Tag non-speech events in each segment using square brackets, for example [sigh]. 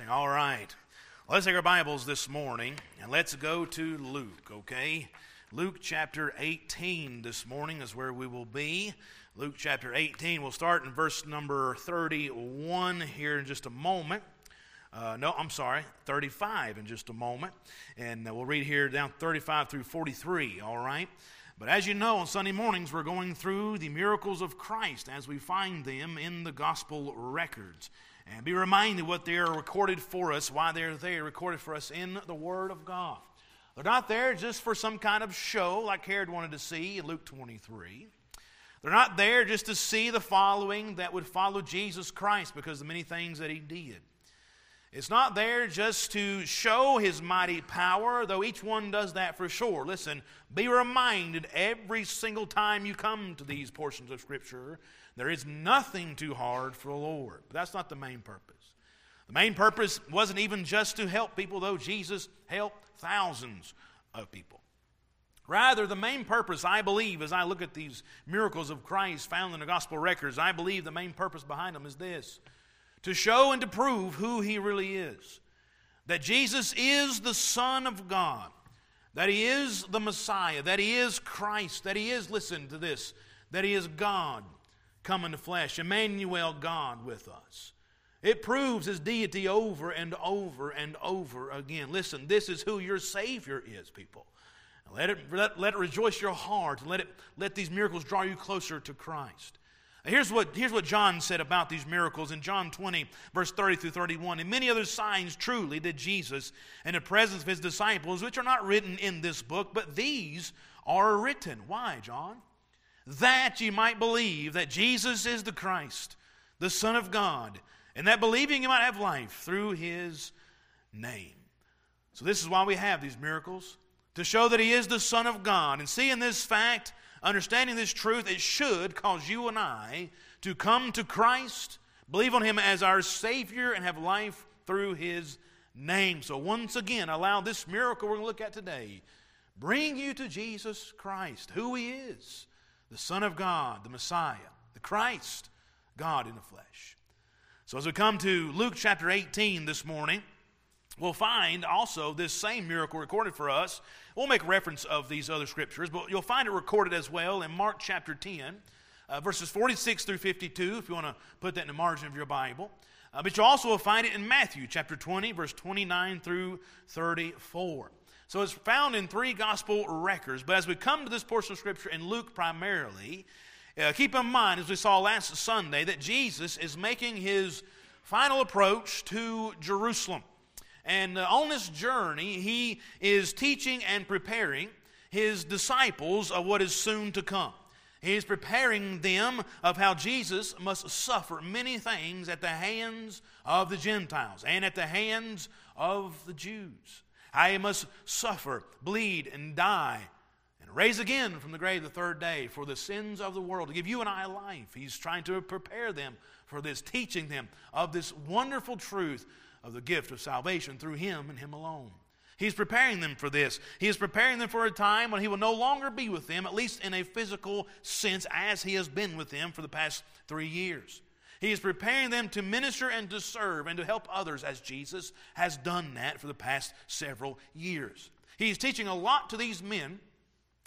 blessing. All right. Let's take our Bibles this morning and let's go to Luke, okay? Luke chapter 18 this morning is where we will be. Luke chapter 18. We'll start in verse number 31 here in just a moment. Uh, no, I'm sorry, 35 in just a moment. And we'll read here down 35 through 43, all right? But as you know, on Sunday mornings, we're going through the miracles of Christ as we find them in the gospel records. And be reminded what they are recorded for us, why they're there, recorded for us in the Word of God. They're not there just for some kind of show like Herod wanted to see in Luke 23. They're not there just to see the following that would follow Jesus Christ because of the many things that he did. It's not there just to show his mighty power, though each one does that for sure. Listen, be reminded every single time you come to these portions of Scripture, there is nothing too hard for the Lord. But that's not the main purpose. The main purpose wasn't even just to help people, though Jesus helped thousands of people. Rather, the main purpose, I believe, as I look at these miracles of Christ found in the gospel records, I believe the main purpose behind them is this to show and to prove who he really is. That Jesus is the Son of God, that he is the Messiah, that he is Christ, that he is, listen to this, that he is God come in the flesh, Emmanuel, God with us. It proves his deity over and over and over again. Listen, this is who your Savior is, people. Let it, let, let it rejoice your heart. Let, it, let these miracles draw you closer to Christ. Here's what, here's what John said about these miracles in John 20, verse 30 through 31. And many other signs truly did Jesus in the presence of his disciples, which are not written in this book, but these are written. Why, John? That ye might believe that Jesus is the Christ, the Son of God, and that believing you might have life through his name. So, this is why we have these miracles to show that he is the Son of God. And seeing this fact, understanding this truth, it should cause you and I to come to Christ, believe on Him as our Savior, and have life through His name. So, once again, allow this miracle we're going to look at today bring you to Jesus Christ, who He is the Son of God, the Messiah, the Christ, God in the flesh. So, as we come to Luke chapter 18 this morning, we'll find also this same miracle recorded for us We'll make reference of these other scriptures, but you'll find it recorded as well in Mark chapter 10, uh, verses 46 through 52, if you want to put that in the margin of your Bible. Uh, but you also will find it in Matthew chapter 20, verse 29 through 34. So it's found in three gospel records. But as we come to this portion of Scripture in Luke primarily, uh, keep in mind, as we saw last Sunday, that Jesus is making his final approach to Jerusalem. And uh, on this journey, he is teaching and preparing his disciples of what is soon to come. He is preparing them of how Jesus must suffer many things at the hands of the Gentiles and at the hands of the Jews. He must suffer, bleed, and die, and raise again from the grave the third day for the sins of the world, to give you and I life. He's trying to prepare them for this, teaching them of this wonderful truth of the gift of salvation through Him and Him alone. He's preparing them for this. He is preparing them for a time when He will no longer be with them, at least in a physical sense, as He has been with them for the past three years. He is preparing them to minister and to serve and to help others as Jesus has done that for the past several years. He's teaching a lot to these men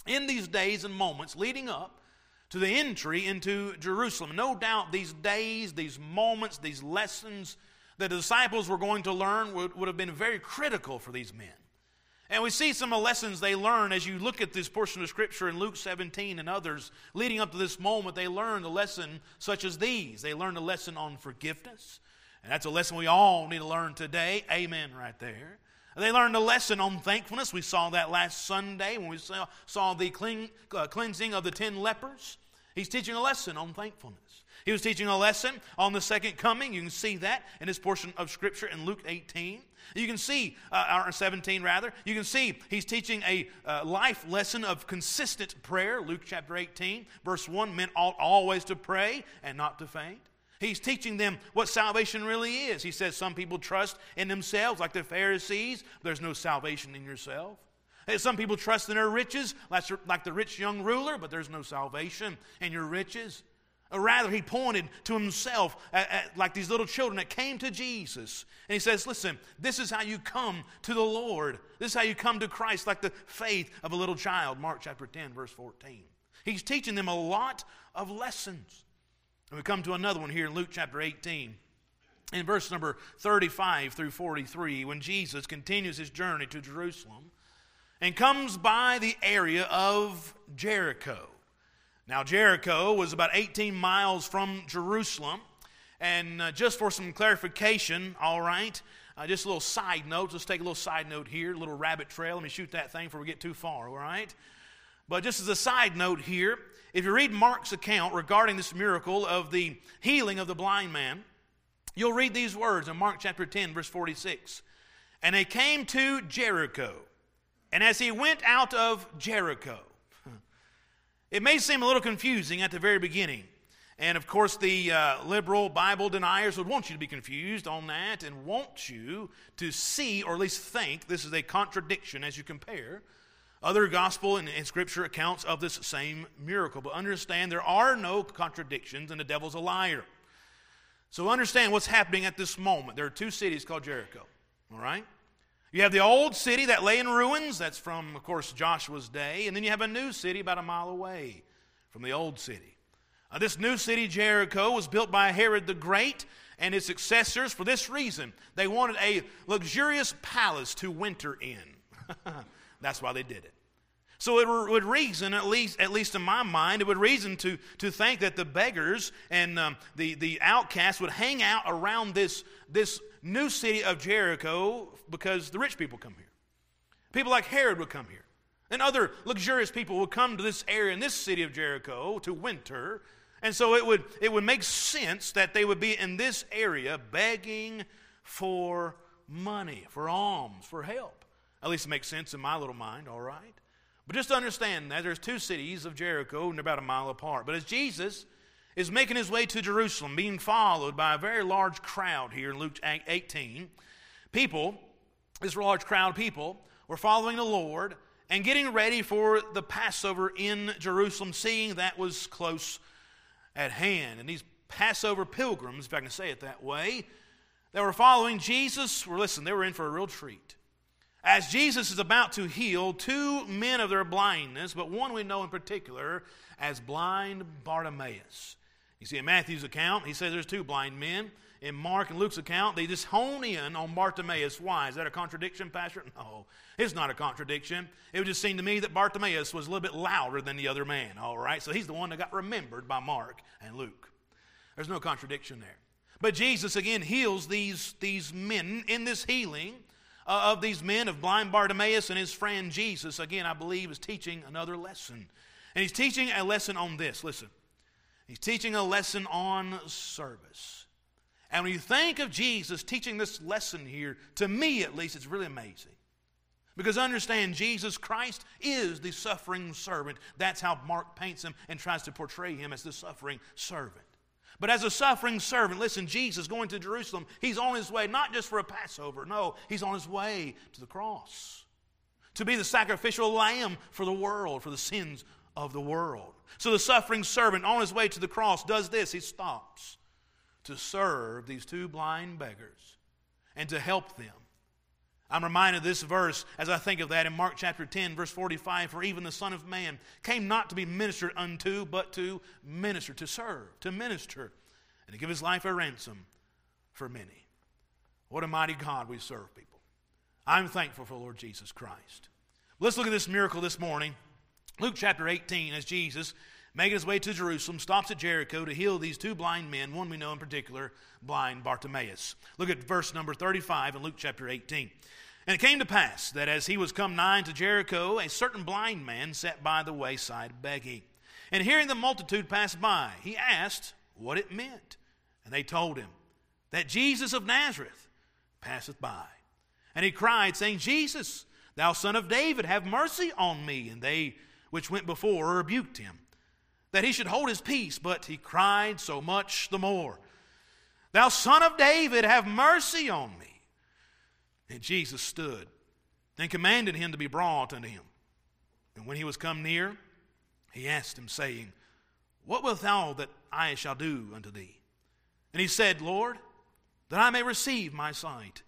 in these days and moments leading up to the entry into Jerusalem. No doubt these days, these moments, these lessons that the disciples were going to learn would, would have been very critical for these men. And we see some of the lessons they learn as you look at this portion of Scripture in Luke 17 and others leading up to this moment. They learned a lesson such as these. They learned a lesson on forgiveness. And that's a lesson we all need to learn today. Amen, right there. They learned a lesson on thankfulness. We saw that last Sunday when we saw, saw the clean, uh, cleansing of the ten lepers. He's teaching a lesson on thankfulness. He was teaching a lesson on the second coming. You can see that in his portion of Scripture in Luke 18. You can see, uh, or 17 rather, you can see he's teaching a uh, life lesson of consistent prayer. Luke chapter 18, verse 1 men ought always to pray and not to faint. He's teaching them what salvation really is. He says some people trust in themselves, like the Pharisees. There's no salvation in yourself. Some people trust in their riches, like the rich young ruler, but there's no salvation in your riches. Or rather, he pointed to himself at, at, like these little children that came to Jesus. And he says, Listen, this is how you come to the Lord. This is how you come to Christ, like the faith of a little child. Mark chapter 10, verse 14. He's teaching them a lot of lessons. And we come to another one here in Luke chapter 18. In verse number 35 through 43, when Jesus continues his journey to Jerusalem and comes by the area of Jericho. Now, Jericho was about 18 miles from Jerusalem. And uh, just for some clarification, all right, uh, just a little side note. Let's take a little side note here, a little rabbit trail. Let me shoot that thing before we get too far, all right? But just as a side note here, if you read Mark's account regarding this miracle of the healing of the blind man, you'll read these words in Mark chapter 10, verse 46. And they came to Jericho. And as he went out of Jericho, it may seem a little confusing at the very beginning. And of course, the uh, liberal Bible deniers would want you to be confused on that and want you to see, or at least think, this is a contradiction as you compare other gospel and, and, scripture accounts of this same miracle. But understand there are no contradictions, and the devil's a liar. So understand what's happening at this moment. There are two cities called Jericho, all right? You have the old city that lay in ruins. That's from, of course, Joshua's day. And then you have a new city about a mile away from the old city. Uh, this new city, Jericho, was built by Herod the Great and his successors for this reason. They wanted a luxurious palace to winter in. [laughs] That's why they did it. So it would reason, at least, at least in my mind, it would reason to, to think that the beggars and um, the, the outcasts would hang out around this, this new city of Jericho because the rich people come here. People like Herod would come here. And other luxurious people would come to this area in this city of Jericho to winter. And so it would, it would make sense that they would be in this area begging for money, for alms, for help. At least it makes sense in my little mind, all right? But just understand that there's two cities of Jericho and they're about a mile apart. But as Jesus is making his way to Jerusalem, being followed by a very large crowd here in Luke 18. People, this large crowd of people, were following the Lord and getting ready for the Passover in Jerusalem, seeing that was close at hand. And these Passover pilgrims, if I can say it that way, that were following Jesus were, listen, they were in for a real treat. As Jesus is about to heal two men of their blindness, but one we know in particular as blind Bartimaeus. You see, in Matthew's account, he says there's two blind men. In Mark and Luke's account, they just hone in on Bartimaeus. Why? Is that a contradiction, Pastor? No, it's not a contradiction. It would just seem to me that Bartimaeus was a little bit louder than the other man, all right? So he's the one that got remembered by Mark and Luke. There's no contradiction there. But Jesus, again, heals these, these men in this healing uh, of these men, of blind Bartimaeus and his friend Jesus, again, I believe, is teaching another lesson. And he's teaching a lesson on this. Listen. He's teaching a lesson on service. And when you think of Jesus teaching this lesson here, to me at least, it's really amazing. Because understand, Jesus Christ is the suffering servant. That's how Mark paints him and tries to portray him as the suffering servant. But as a suffering servant, listen, Jesus going to Jerusalem, he's on his way not just for a Passover, no, he's on his way to the cross to be the sacrificial lamb for the world, for the sins of the world. So the suffering servant on his way to the cross does this he stops to serve these two blind beggars and to help them. I'm reminded of this verse as I think of that in Mark chapter 10, verse 45 For even the Son of Man came not to be ministered unto, but to minister, to serve, to minister, and to give his life a ransom for many. What a mighty God we serve, people. I'm thankful for Lord Jesus Christ. Let's look at this miracle this morning. Luke chapter 18, as Jesus, making his way to Jerusalem, stops at Jericho to heal these two blind men, one we know in particular, blind Bartimaeus. Look at verse number 35 in Luke chapter 18. And it came to pass that as he was come nigh to Jericho, a certain blind man sat by the wayside begging. And hearing the multitude pass by, he asked what it meant. And they told him that Jesus of Nazareth passeth by. And he cried, saying, Jesus, thou son of David, have mercy on me. And they which went before rebuked him, that he should hold his peace, but he cried so much the more, Thou son of David, have mercy on me. And Jesus stood and commanded him to be brought unto him. And when he was come near, he asked him, saying, What wilt thou that I shall do unto thee? And he said, Lord, that I may receive my sight.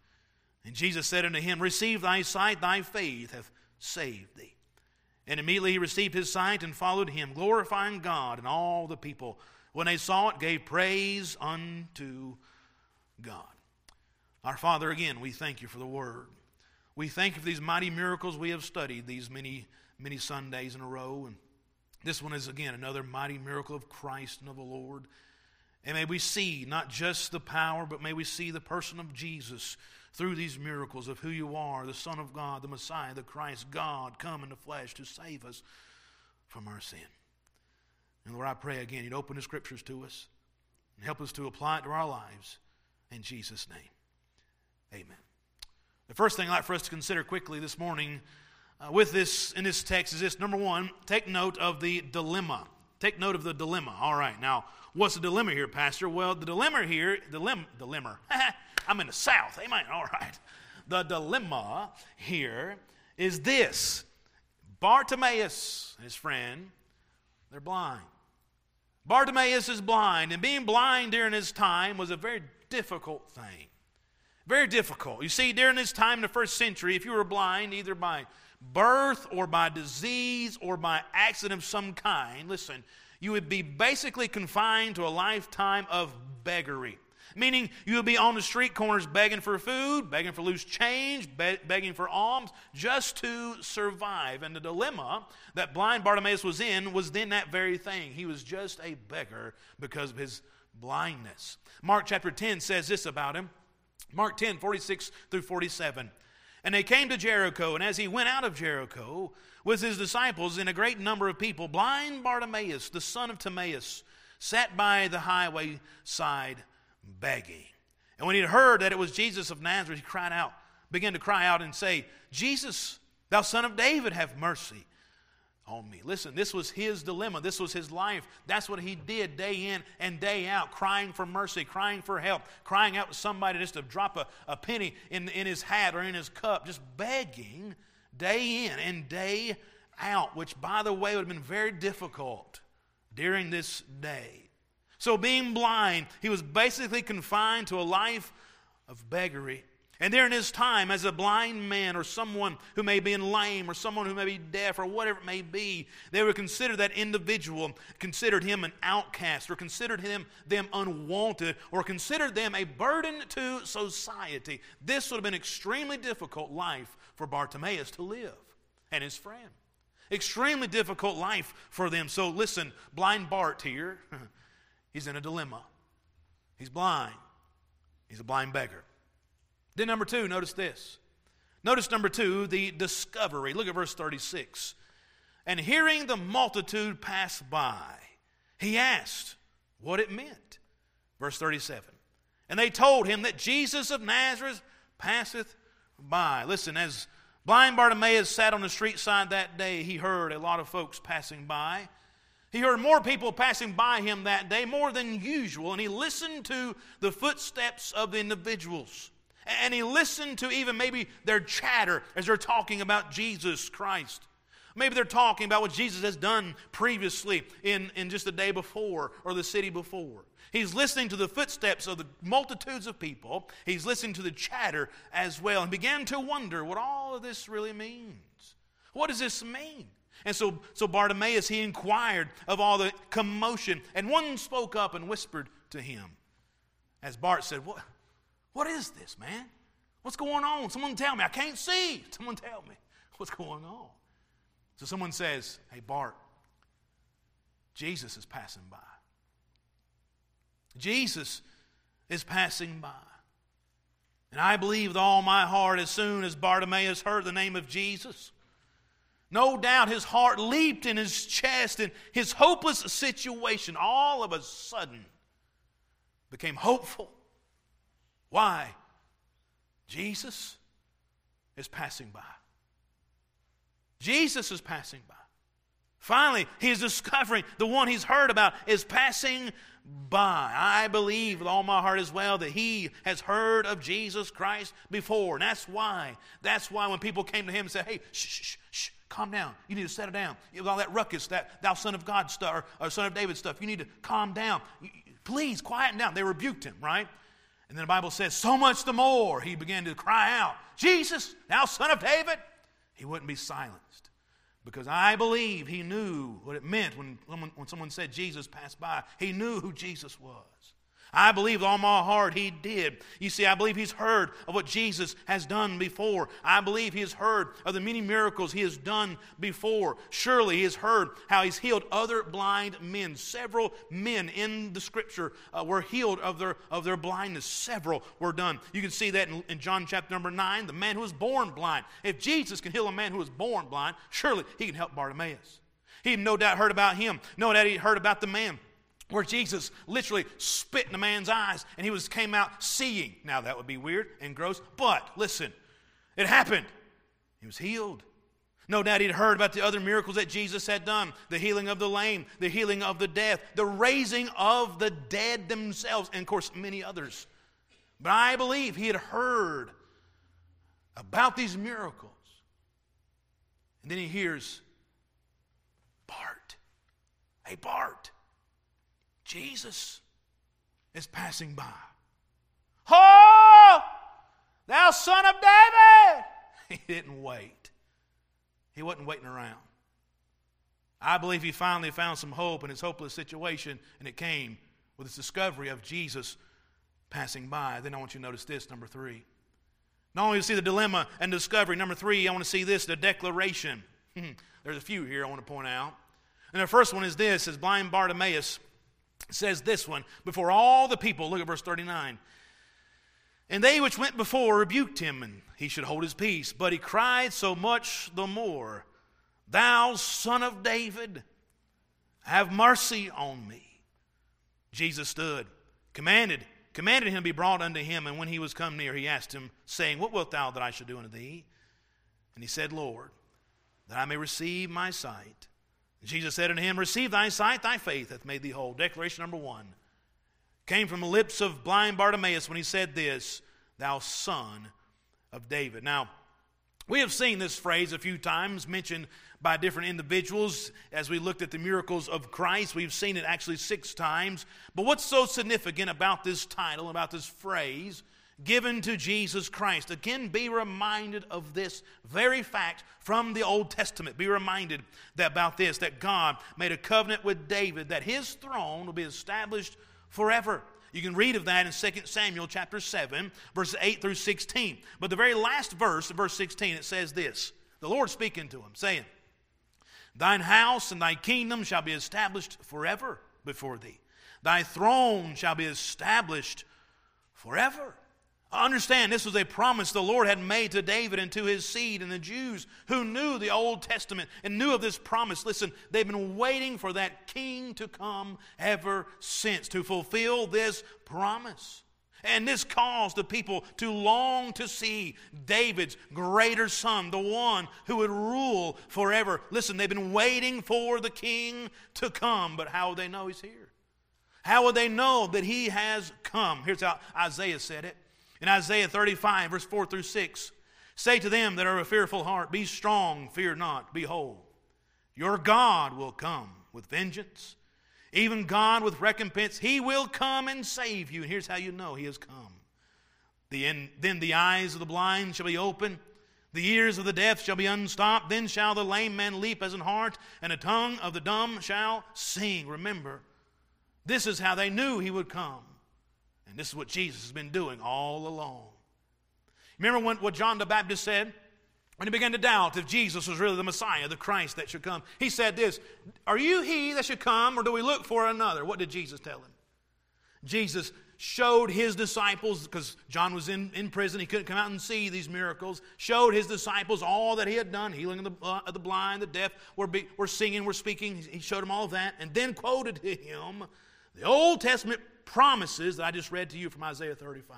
And Jesus said unto him, Receive thy sight, thy faith hath saved thee. And immediately he received his sight and followed him, glorifying God. And all the people, when they saw it, gave praise unto God. Our Father, again, we thank you for the word. We thank you for these mighty miracles we have studied these many, many Sundays in a row. And this one is, again, another mighty miracle of Christ and of the Lord. And may we see not just the power, but may we see the person of Jesus through these miracles of who you are, the Son of God, the Messiah, the Christ, God come in the flesh to save us from our sin. And Lord, I pray again, you'd open the scriptures to us and help us to apply it to our lives. In Jesus' name, amen. The first thing I'd like for us to consider quickly this morning uh, with this in this text is this number one, take note of the dilemma. Take note of the dilemma. All right, now, what's the dilemma here, Pastor? Well, the dilemma here, the dilemma, dilemma. [laughs] I'm in the South. Amen. All right. The dilemma here is this Bartimaeus and his friend, they're blind. Bartimaeus is blind, and being blind during his time was a very difficult thing. Very difficult. You see, during this time in the first century, if you were blind, either by birth or by disease or by accident of some kind, listen, you would be basically confined to a lifetime of beggary. Meaning, you would be on the street corners begging for food, begging for loose change, be- begging for alms, just to survive. And the dilemma that blind Bartimaeus was in was then that very thing. He was just a beggar because of his blindness. Mark chapter 10 says this about him. Mark 10, 46 through 47. And they came to Jericho, and as he went out of Jericho with his disciples and a great number of people, blind Bartimaeus, the son of Timaeus, sat by the highway side begging. And when he heard that it was Jesus of Nazareth, he cried out, began to cry out and say, Jesus, thou son of David, have mercy on me. Listen, this was his dilemma. This was his life. That's what he did day in and day out, crying for mercy, crying for help, crying out to somebody just to drop a, a penny in, in his hat or in his cup, just begging day in and day out, which, by the way, would have been very difficult during this day. So, being blind, he was basically confined to a life of beggary. And during his time, as a blind man or someone who may be lame or someone who may be deaf or whatever it may be, they would consider that individual, considered him an outcast or considered him them unwanted or considered them a burden to society. This would have been an extremely difficult life for Bartimaeus to live and his friend. Extremely difficult life for them. So listen, blind Bart here, [laughs] he's in a dilemma. He's blind. He's a blind beggar. Then, number two, notice this. Notice number two, the discovery. Look at verse 36. And hearing the multitude pass by, he asked what it meant. Verse 37. And they told him that Jesus of Nazareth passeth by. Listen, as blind Bartimaeus sat on the street side that day, he heard a lot of folks passing by. He heard more people passing by him that day, more than usual, and he listened to the footsteps of the individuals. And he listened to even maybe their chatter as they're talking about Jesus Christ. Maybe they're talking about what Jesus has done previously in, in just the day before or the city before. He's listening to the footsteps of the multitudes of people. He's listening to the chatter as well and began to wonder what all of this really means. What does this mean? And so, so Bartimaeus, he inquired of all the commotion, and one spoke up and whispered to him. As Bart said, What? What is this, man? What's going on? Someone tell me. I can't see. [laughs] Someone tell me what's going on. So someone says, Hey, Bart, Jesus is passing by. Jesus is passing by. And I believe with all my heart, as soon as Bartimaeus heard the name of Jesus, no doubt his heart leaped in his chest, and his hopeless situation all of a sudden became hopeful why? Jesus is passing by. Jesus is passing by. Finally, he is discovering the one he's heard about is passing by. I believe with all my heart as well that he has heard of Jesus Christ before. And that's why. That's why when people came to him and said, hey, shh, shh, shh, calm down. You need to settle down. All that ruckus, that thou son of God stuff, or, or son of David stuff. You need to calm down. Please, quieten down. They rebuked him, right? And then the Bible says, so much the more he began to cry out, Jesus, thou son of David. He wouldn't be silenced because I believe he knew what it meant when, when someone said Jesus passed by. He knew who Jesus was. I believe with all my heart he did. You see, I believe he's heard of what Jesus has done before. I believe he has heard of the many miracles he has done before. Surely he has heard how he's healed other blind men. Several men in the scripture uh, were healed of their, of their blindness. Several were done. You can see that in, in John chapter number 9, the man who was born blind. If Jesus can heal a man who was born blind, surely he can help Bartimaeus. He no doubt heard about him. No doubt he heard about the man where Jesus literally spit in the man's eyes and he was came out seeing. Now that would be weird and gross, but listen, it happened. He was healed. No doubt he'd heard about the other miracles that Jesus had done the healing of the lame, the healing of the deaf, the raising of the dead themselves, and of course, many others. But I believe he had heard about these miracles. And then he hears Bart. Hey, Bart. Jesus is passing by. Oh, thou son of David! [laughs] He didn't wait. He wasn't waiting around. I believe he finally found some hope in his hopeless situation, and it came with his discovery of Jesus passing by. Then I want you to notice this, number three. Not only to see the dilemma and discovery, number three, I want to see this, the declaration. [laughs] There's a few here I want to point out. And the first one is this, is blind Bartimaeus says this one before all the people. Look at verse 39. And they which went before rebuked him, and he should hold his peace. But he cried so much the more, Thou son of David, have mercy on me. Jesus stood, commanded, commanded him to be brought unto him. And when he was come near, he asked him, saying, What wilt thou that I should do unto thee? And he said, Lord, that I may receive my sight. Jesus said unto him, Receive thy sight, thy faith hath made thee whole. Declaration number one came from the lips of blind Bartimaeus when he said this, Thou son of David. Now, we have seen this phrase a few times mentioned by different individuals as we looked at the miracles of Christ. We've seen it actually six times. But what's so significant about this title, about this phrase? Given to Jesus Christ. Again, be reminded of this very fact from the Old Testament. Be reminded that about this that God made a covenant with David that his throne will be established forever. You can read of that in 2 Samuel chapter 7, verses 8 through 16. But the very last verse, verse 16, it says this The Lord speaking to him, saying, Thine house and thy kingdom shall be established forever before thee. Thy throne shall be established forever. Understand, this was a promise the Lord had made to David and to his seed and the Jews who knew the Old Testament and knew of this promise. Listen, they've been waiting for that king to come ever since to fulfill this promise. And this caused the people to long to see David's greater son, the one who would rule forever. Listen, they've been waiting for the king to come, but how would they know he's here? How would they know that he has come? Here's how Isaiah said it. In Isaiah 35, verse 4 through 6, say to them that are of a fearful heart, Be strong, fear not, behold, your God will come with vengeance, even God with recompense. He will come and save you. And here's how you know He has come. The end, then the eyes of the blind shall be open. The ears of the deaf shall be unstopped. Then shall the lame man leap as an hart, and the tongue of the dumb shall sing. Remember, this is how they knew he would come. And this is what Jesus has been doing all along. Remember when, what John the Baptist said? When he began to doubt if Jesus was really the Messiah, the Christ that should come, he said this Are you he that should come, or do we look for another? What did Jesus tell him? Jesus showed his disciples, because John was in, in prison, he couldn't come out and see these miracles, showed his disciples all that he had done healing of the, uh, the blind, the deaf, were, be, were singing, were speaking. He showed them all that, and then quoted to him the Old Testament promises that I just read to you from Isaiah 35.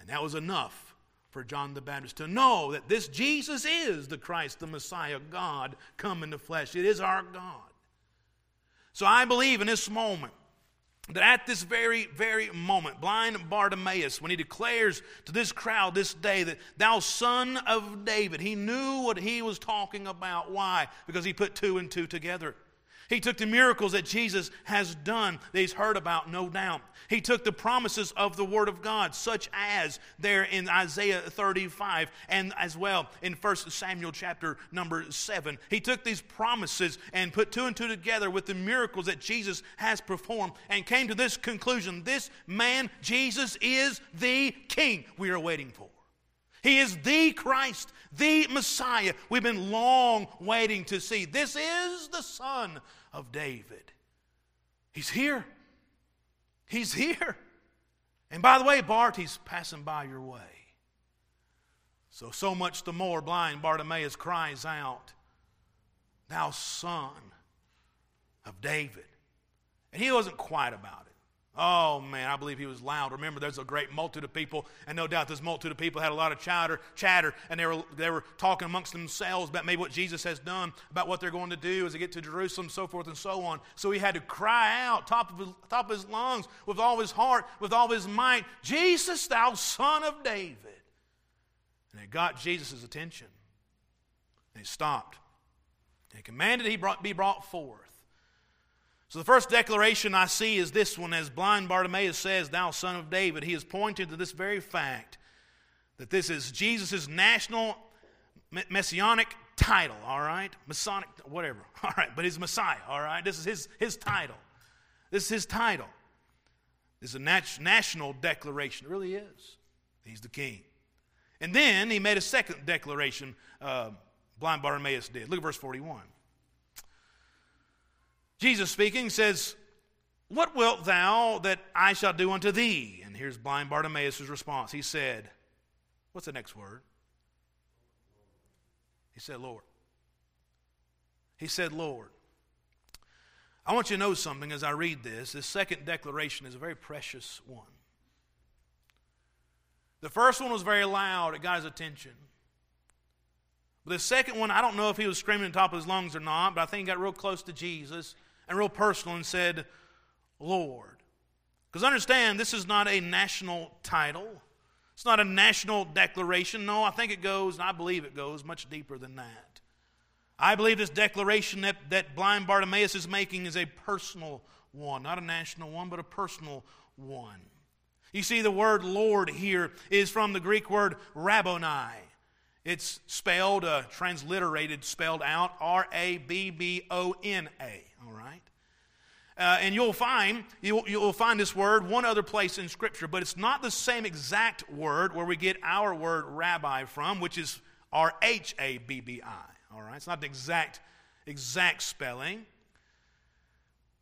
And that was enough for John the Baptist to know that this Jesus is the Christ, the Messiah, God come in the flesh. It is our God. So I believe in this moment that at this very, very moment, blind Bartimaeus, when he declares to this crowd this day that thou son of David, he knew what he was talking about. Why? Because he put two and two together. He took the miracles that Jesus has done that he's heard about, no doubt. He took the promises of the Word of God, such as there in Isaiah 35 and as well in 1 Samuel chapter number 7. He took these promises and put two and two together with the miracles that Jesus has performed and came to this conclusion this man, Jesus, is the King we are waiting for. He is the Christ, the Messiah we've been long waiting to see. This is the Son of David. He's here. He's here. And by the way, Bart, he's passing by your way. So, so much the more blind Bartimaeus cries out, Thou son of David. And he wasn't quiet about it. Oh man, I believe he was loud. Remember, there's a great multitude of people, and no doubt this multitude of people had a lot of chatter, chatter, and they were they were talking amongst themselves about maybe what Jesus has done, about what they're going to do as they get to Jerusalem, so forth and so on. So he had to cry out, top of his, top of his lungs, with all his heart, with all his might, Jesus, thou Son of David. And it got Jesus' attention. And he stopped. And he commanded he brought, be brought forth. So the first declaration I see is this one as blind Bartimaeus says, Thou son of David. He is pointing to this very fact that this is Jesus' national messianic title, all right? Masonic, whatever, [laughs] all right, but he's Messiah, all right? This is his, his title. This is his title. This is a nat- national declaration. It really is. He's the king. And then he made a second declaration, uh, blind Bartimaeus did. Look at verse 41. Jesus speaking says, What wilt thou that I shall do unto thee? And here's blind Bartimaeus' response. He said, What's the next word? He said, Lord. He said, Lord. I want you to know something as I read this. This second declaration is a very precious one. The first one was very loud, it got his attention. But the second one, I don't know if he was screaming at the top of his lungs or not, but I think he got real close to Jesus and real personal and said, Lord. Because understand, this is not a national title. It's not a national declaration. No, I think it goes, and I believe it goes much deeper than that. I believe this declaration that, that blind Bartimaeus is making is a personal one, not a national one, but a personal one. You see, the word Lord here is from the Greek word Rabboni. It's spelled, uh, transliterated, spelled out R A B B O N A. All right? Uh, and you'll find you'll, you'll find this word one other place in Scripture, but it's not the same exact word where we get our word rabbi from, which is R H A B B I. All right, it's not the exact exact spelling.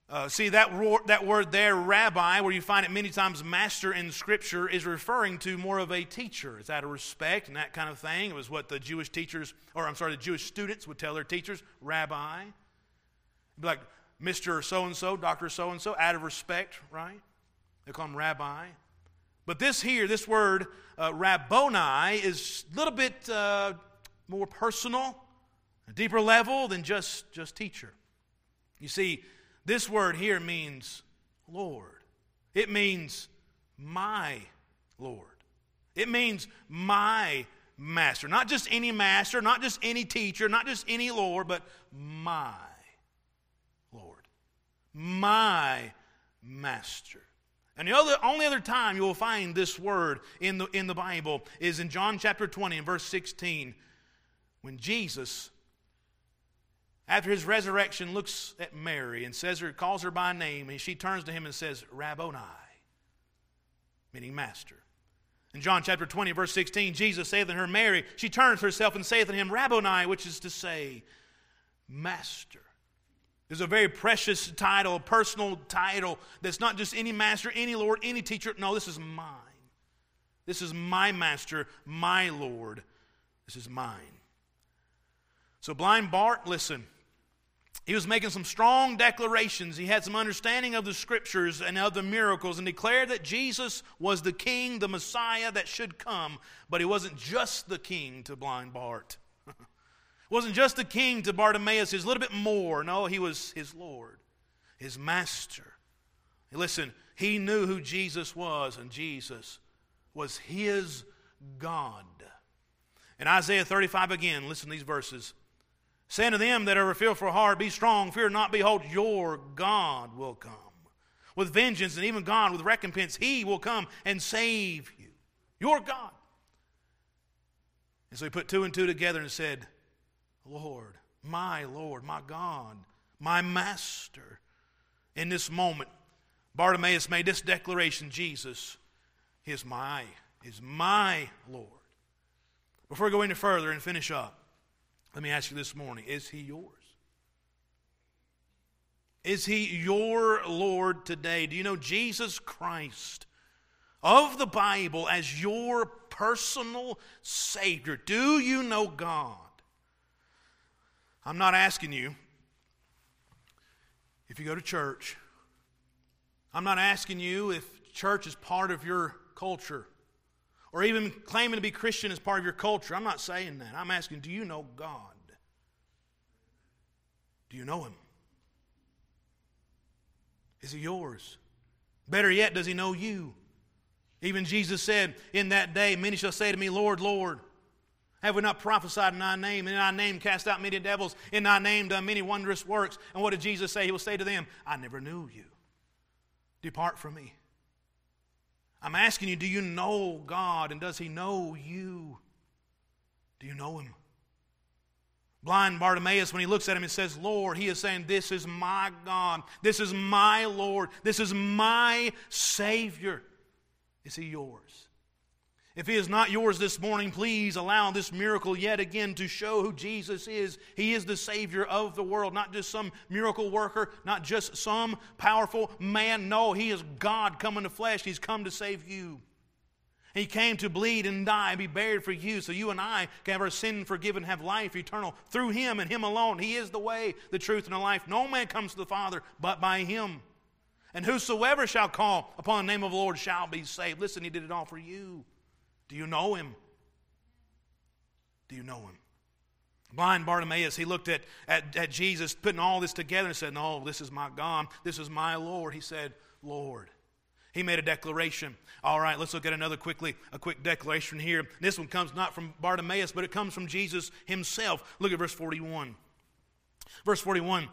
Uh, see, that, that word there, rabbi, where you find it many times master in Scripture, is referring to more of a teacher. It's out of respect and that kind of thing. It was what the Jewish teachers, or I'm sorry, the Jewish students would tell their teachers, rabbi. Be like, Mr. So and so, Dr. So and so, out of respect, right? They call him rabbi. But this here, this word uh, rabboni, is a little bit uh, more personal, a deeper level than just, just teacher. You see, this word here means Lord. It means my Lord. It means my master. Not just any master, not just any teacher, not just any Lord, but my Lord. my master. And the other, only other time you will find this word in the, in the Bible is in John chapter 20 and verse 16, when Jesus, after his resurrection, looks at Mary and says her, calls her by name, and she turns to him and says, Rabboni, meaning master. In John chapter 20, verse 16, Jesus saith unto her, Mary, she turns herself and saith unto him, Rabboni, which is to say, Master. Is a very precious title, a personal title that's not just any master, any Lord, any teacher. No, this is mine. This is my master, my Lord. This is mine. So, blind Bart, listen. He was making some strong declarations. He had some understanding of the scriptures and of the miracles and declared that Jesus was the king, the Messiah that should come. But he wasn't just the king to blind Bart [laughs] wasn't just the king to Bartimaeus, he was a little bit more. No, he was his Lord, his master, Listen, he knew who Jesus was, and Jesus was his God. In Isaiah 35 again, listen to these verses. Saying to them that are fearful for heart, Be strong, fear not, behold, your God will come. With vengeance, and even God with recompense, he will come and save you. Your God. And so he put two and two together and said, Lord, my Lord, my God, my Master. In this moment, Bartimaeus made this declaration Jesus is my, is my Lord. Before we go any further and finish up, let me ask you this morning is he yours? Is he your Lord today? Do you know Jesus Christ of the Bible as your personal Savior? Do you know God? I'm not asking you if you go to church. I'm not asking you if church is part of your culture or even claiming to be Christian as part of your culture. I'm not saying that. I'm asking, do you know God? Do you know Him? Is He yours? Better yet, does He know you? Even Jesus said, In that day, many shall say to me, Lord, Lord, have we not prophesied in thy name? And in thy name cast out many devils, in thy name done many wondrous works. And what did Jesus say? He will say to them, I never knew you. Depart from me. I'm asking you, do you know God and does he know you? Do you know him? Blind Bartimaeus, when he looks at him and says, Lord, he is saying, This is my God. This is my Lord. This is my Savior. Is he yours? If he is not yours this morning, please allow this miracle yet again to show who Jesus is. He is the Savior of the world, not just some miracle worker, not just some powerful man. No, he is God come in the flesh. He's come to save you. He came to bleed and die and be buried for you so you and I can have our sin forgiven, have life eternal through him and him alone. He is the way, the truth, and the life. No man comes to the Father but by him. And whosoever shall call upon the name of the Lord shall be saved. Listen, he did it all for you. Do you know him? Do you know him? Blind Bartimaeus, he looked at, at, at Jesus putting all this together and said, No, this is my God. This is my Lord. He said, Lord. He made a declaration. All right, let's look at another quickly, a quick declaration here. This one comes not from Bartimaeus, but it comes from Jesus himself. Look at verse 41. Verse 41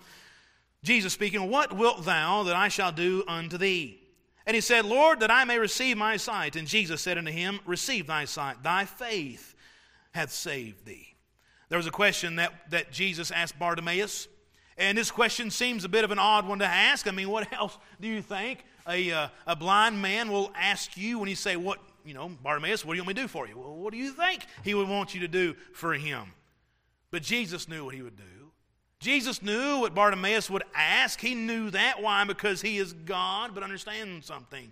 Jesus speaking, What wilt thou that I shall do unto thee? And he said, Lord, that I may receive my sight. And Jesus said unto him, Receive thy sight. Thy faith hath saved thee. There was a question that, that Jesus asked Bartimaeus. And this question seems a bit of an odd one to ask. I mean, what [laughs] else do you think a, uh, a blind man will ask you when you say, What, you know, Bartimaeus, what do you want me to do for you? Well, what do you think he would want you to do for him? But Jesus knew what he would do. Jesus knew what Bartimaeus would ask. He knew that. Why? Because he is God. But understand something.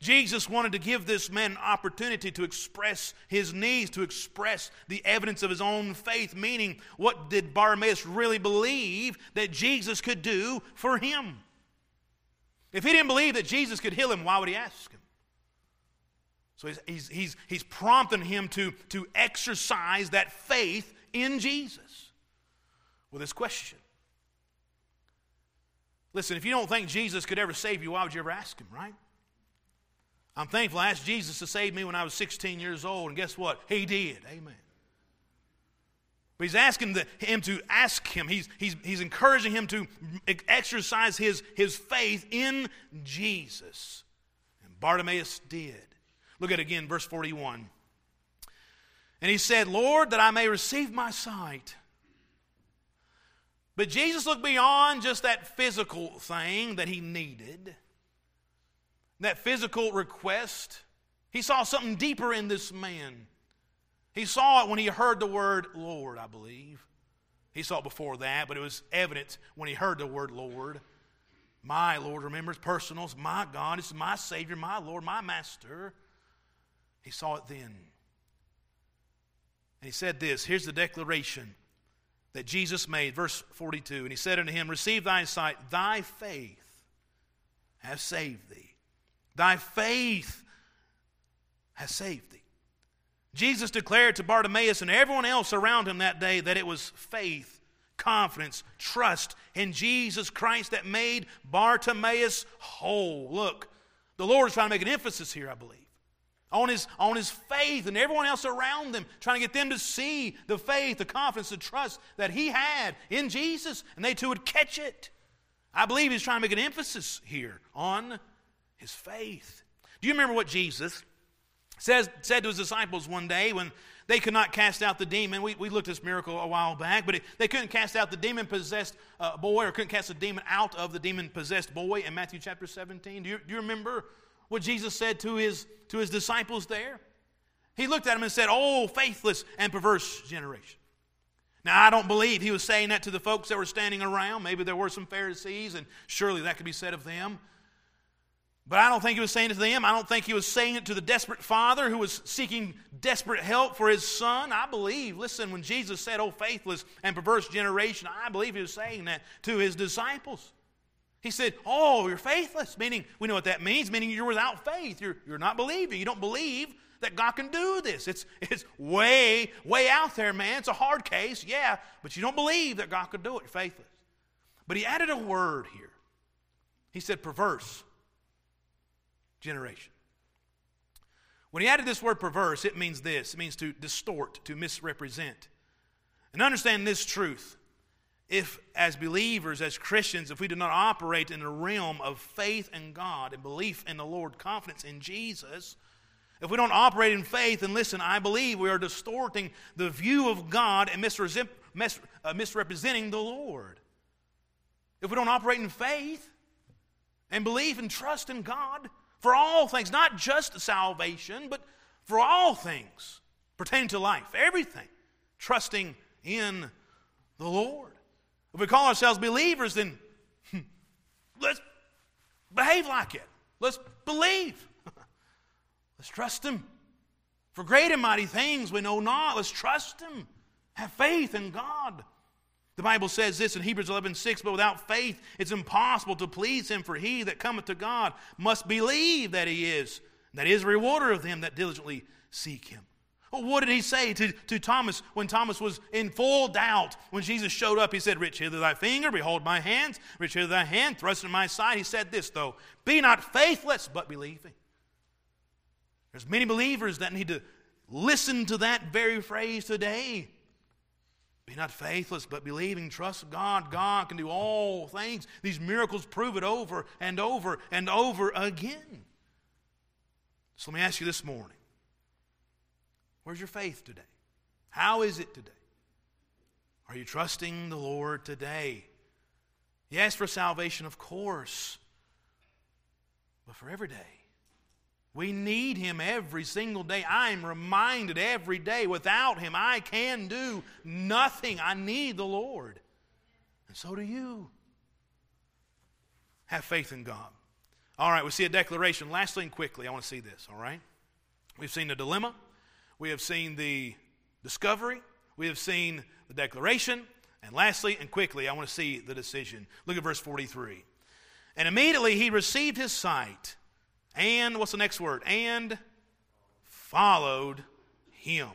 Jesus wanted to give this man an opportunity to express his needs, to express the evidence of his own faith, meaning, what did Bartimaeus really believe that Jesus could do for him? If he didn't believe that Jesus could heal him, why would he ask him? So he's, he's, he's, he's prompting him to, to exercise that faith in Jesus with this question. Listen, if you don't think Jesus could ever save you, why would you ever ask him, right? I'm thankful I asked Jesus to save me when I was 16 years old, and guess what? He did. Amen. But he's asking the, him to ask him. He's, he's, he's encouraging him to exercise his, his faith in Jesus. And Bartimaeus did. Look at again, verse 41. And he said, Lord, that I may receive my sight. But Jesus looked beyond just that physical thing that he needed, that physical request. He saw something deeper in this man. He saw it when he heard the word Lord, I believe. He saw it before that, but it was evident when he heard the word Lord. My Lord, remember, it's personal. It's my God. It's my Savior, my Lord, my Master. He saw it then. And he said this here's the declaration that Jesus made, verse 42. And he said unto him, Receive thy sight, thy faith has saved thee. Thy faith has saved thee. Jesus declared to Bartimaeus and everyone else around him that day that it was faith confidence, trust in Jesus Christ that made Bartimaeus whole. Look, the Lord is trying to make an emphasis here, I believe, on his, on his faith and everyone else around them, trying to get them to see the faith, the confidence, the trust that he had in Jesus, and they too would catch it. I believe he's trying to make an emphasis here on his faith. Do you remember what Jesus says, said to his disciples one day when they could not cast out the demon. We, we looked at this miracle a while back, but it, they couldn't cast out the demon possessed uh, boy or couldn't cast the demon out of the demon possessed boy in Matthew chapter 17. Do you, do you remember what Jesus said to his, to his disciples there? He looked at them and said, Oh, faithless and perverse generation. Now, I don't believe he was saying that to the folks that were standing around. Maybe there were some Pharisees, and surely that could be said of them. But I don't think he was saying it to them. I don't think he was saying it to the desperate father who was seeking desperate help for his son. I believe, listen, when Jesus said, Oh, faithless and perverse generation, I believe he was saying that to his disciples. He said, Oh, you're faithless, meaning, we know what that means, meaning you're without faith. You're, you're not believing. You don't believe that God can do this. It's, it's way, way out there, man. It's a hard case, yeah, but you don't believe that God could do it. You're faithless. But he added a word here. He said, perverse generation. When he added this word perverse, it means this it means to distort, to misrepresent. And understand this truth. If, as believers, as Christians, if we do not operate in the realm of faith in God and belief in the Lord, confidence in Jesus, if we don't operate in faith, and listen, I believe we are distorting the view of God and uh, misrepresenting the Lord. If we don't operate in faith and belief and trust in God, for all things, not just salvation, but for all things pertaining to life, everything, trusting in the Lord. If we call ourselves believers, then hmm, let's behave like it. Let's believe. [laughs] let's trust Him. For great and mighty things we know not, let's trust Him. Have faith in God. The Bible says this in Hebrews 11 6, but without faith it's impossible to please him, for he that cometh to God must believe that he is, that he is rewarder of them that diligently seek him. What did he say to, to Thomas when Thomas was in full doubt? When Jesus showed up, he said, Reach hither thy finger, behold my hands, reach hither thy hand, thrust in my side. He said this, though, Be not faithless, but believing. There's many believers that need to listen to that very phrase today. Be not faithless, but believing. Trust God. God can do all things. These miracles prove it over and over and over again. So let me ask you this morning where's your faith today? How is it today? Are you trusting the Lord today? Yes, for salvation, of course, but for every day. We need him every single day. I am reminded every day without him, I can do nothing. I need the Lord. And so do you. Have faith in God. All right, we see a declaration. Lastly and quickly, I want to see this, all right? We've seen the dilemma, we have seen the discovery, we have seen the declaration, and lastly and quickly, I want to see the decision. Look at verse 43. And immediately he received his sight and what's the next word? And followed him.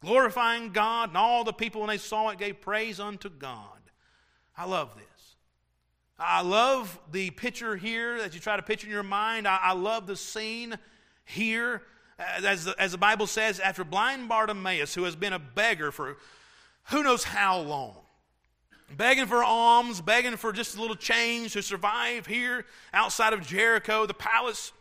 Glorifying God, and all the people, when they saw it, gave praise unto God. I love this. I love the picture here that you try to picture in your mind. I, I love the scene here. Uh, as the, as the Bible says, after blind Bartimaeus, who has been a beggar for who knows how long, begging for alms, begging for just a little change to survive here outside of Jericho, the palace.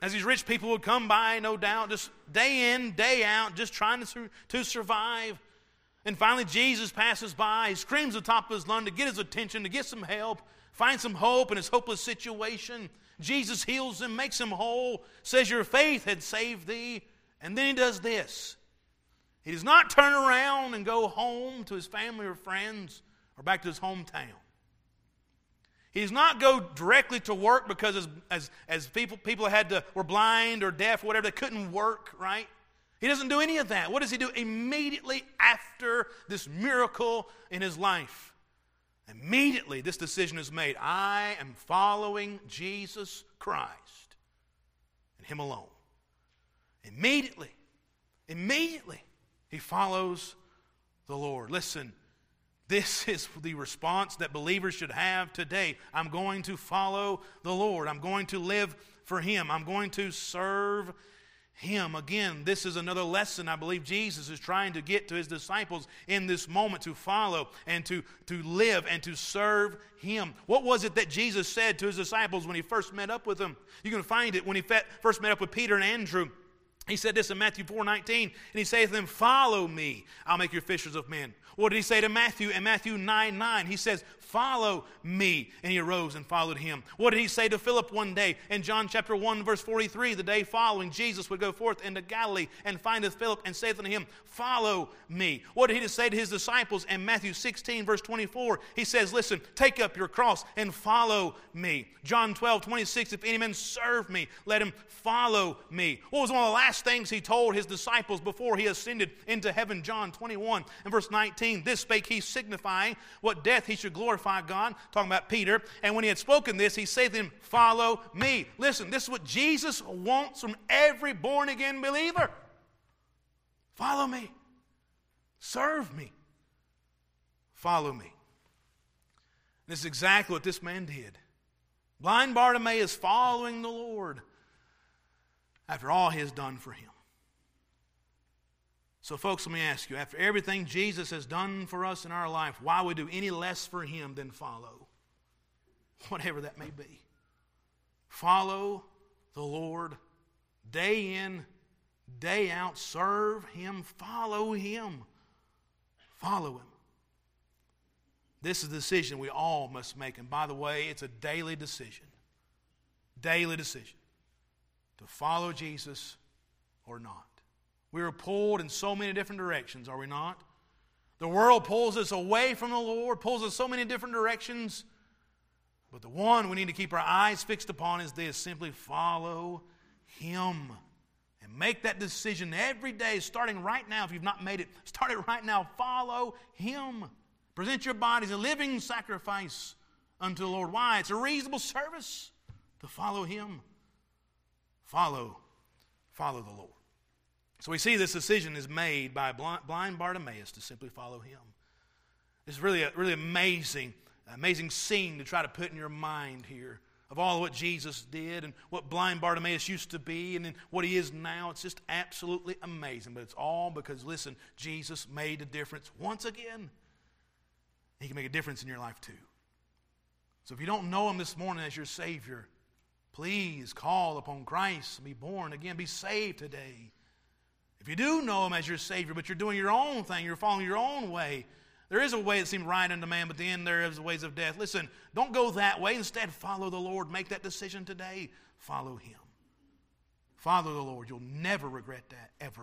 As these rich people would come by, no doubt, just day in, day out, just trying to, to survive. And finally, Jesus passes by. He screams at the top of his lung to get his attention, to get some help, find some hope in his hopeless situation. Jesus heals him, makes him whole, says, Your faith had saved thee. And then he does this he does not turn around and go home to his family or friends or back to his hometown. He does not go directly to work because as, as, as people, people had to, were blind or deaf or whatever, they couldn't work, right? He doesn't do any of that. What does he do? Immediately after this miracle in his life, immediately this decision is made. I am following Jesus Christ and him alone. Immediately, immediately, he follows the Lord. Listen, This [laughs] is the response that believers should have today. I'm going to follow the Lord. I'm going to live for Him. I'm going to serve Him. Again, this is another lesson I believe Jesus is trying to get to His disciples in this moment to follow and to, to live and to serve Him. What was it that Jesus said to His disciples when He first met up with them? You can find it when He first met up with Peter and Andrew. He said this in Matthew 4 19, and he saith to them, Follow me, I'll make you fishers of men. What did he say to Matthew in Matthew 9 9? He says, Follow me. And he arose and followed him. What did he say to Philip one day? In John chapter 1, verse 43, the day following, Jesus would go forth into Galilee and findeth Philip and saith unto him, Follow me. What did he say to his disciples in Matthew 16, verse 24? He says, Listen, take up your cross and follow me. John 12, 26, if any man serve me, let him follow me. What was one of the last things he told his disciples before he ascended into heaven? John 21 and verse 19. This spake he signifying what death he should glorify glorify God, talking about Peter. And when he had spoken this, he said to him, Follow me. Listen, this is what Jesus wants from every born again believer. Follow me. Serve me. Follow me. This is exactly what this man did. Blind Bartimaeus following the Lord after all he has done for him. So, folks, let me ask you after everything Jesus has done for us in our life, why would we do any less for him than follow? Whatever that may be. Follow the Lord day in, day out. Serve him. Follow him. Follow him. This is a decision we all must make. And by the way, it's a daily decision. Daily decision to follow Jesus or not. We are pulled in so many different directions, are we not? The world pulls us away from the Lord, pulls us so many different directions. But the one we need to keep our eyes fixed upon is this simply follow Him. And make that decision every day, starting right now. If you've not made it, start it right now. Follow Him. Present your body as a living sacrifice unto the Lord. Why? It's a reasonable service to follow Him. Follow, follow the Lord. So we see this decision is made by blind Bartimaeus to simply follow him. It's really a really amazing, amazing scene to try to put in your mind here of all what Jesus did and what blind Bartimaeus used to be and then what he is now. It's just absolutely amazing. But it's all because, listen, Jesus made a difference once again. He can make a difference in your life too. So if you don't know him this morning as your Savior, please call upon Christ and be born again. Be saved today. You do know Him as your Savior, but you're doing your own thing, you're following your own way, there is a way that seems right unto man, but there is the ways of death. Listen, don't go that way. Instead, follow the Lord. Make that decision today. Follow Him. Follow the Lord. You'll never regret that, ever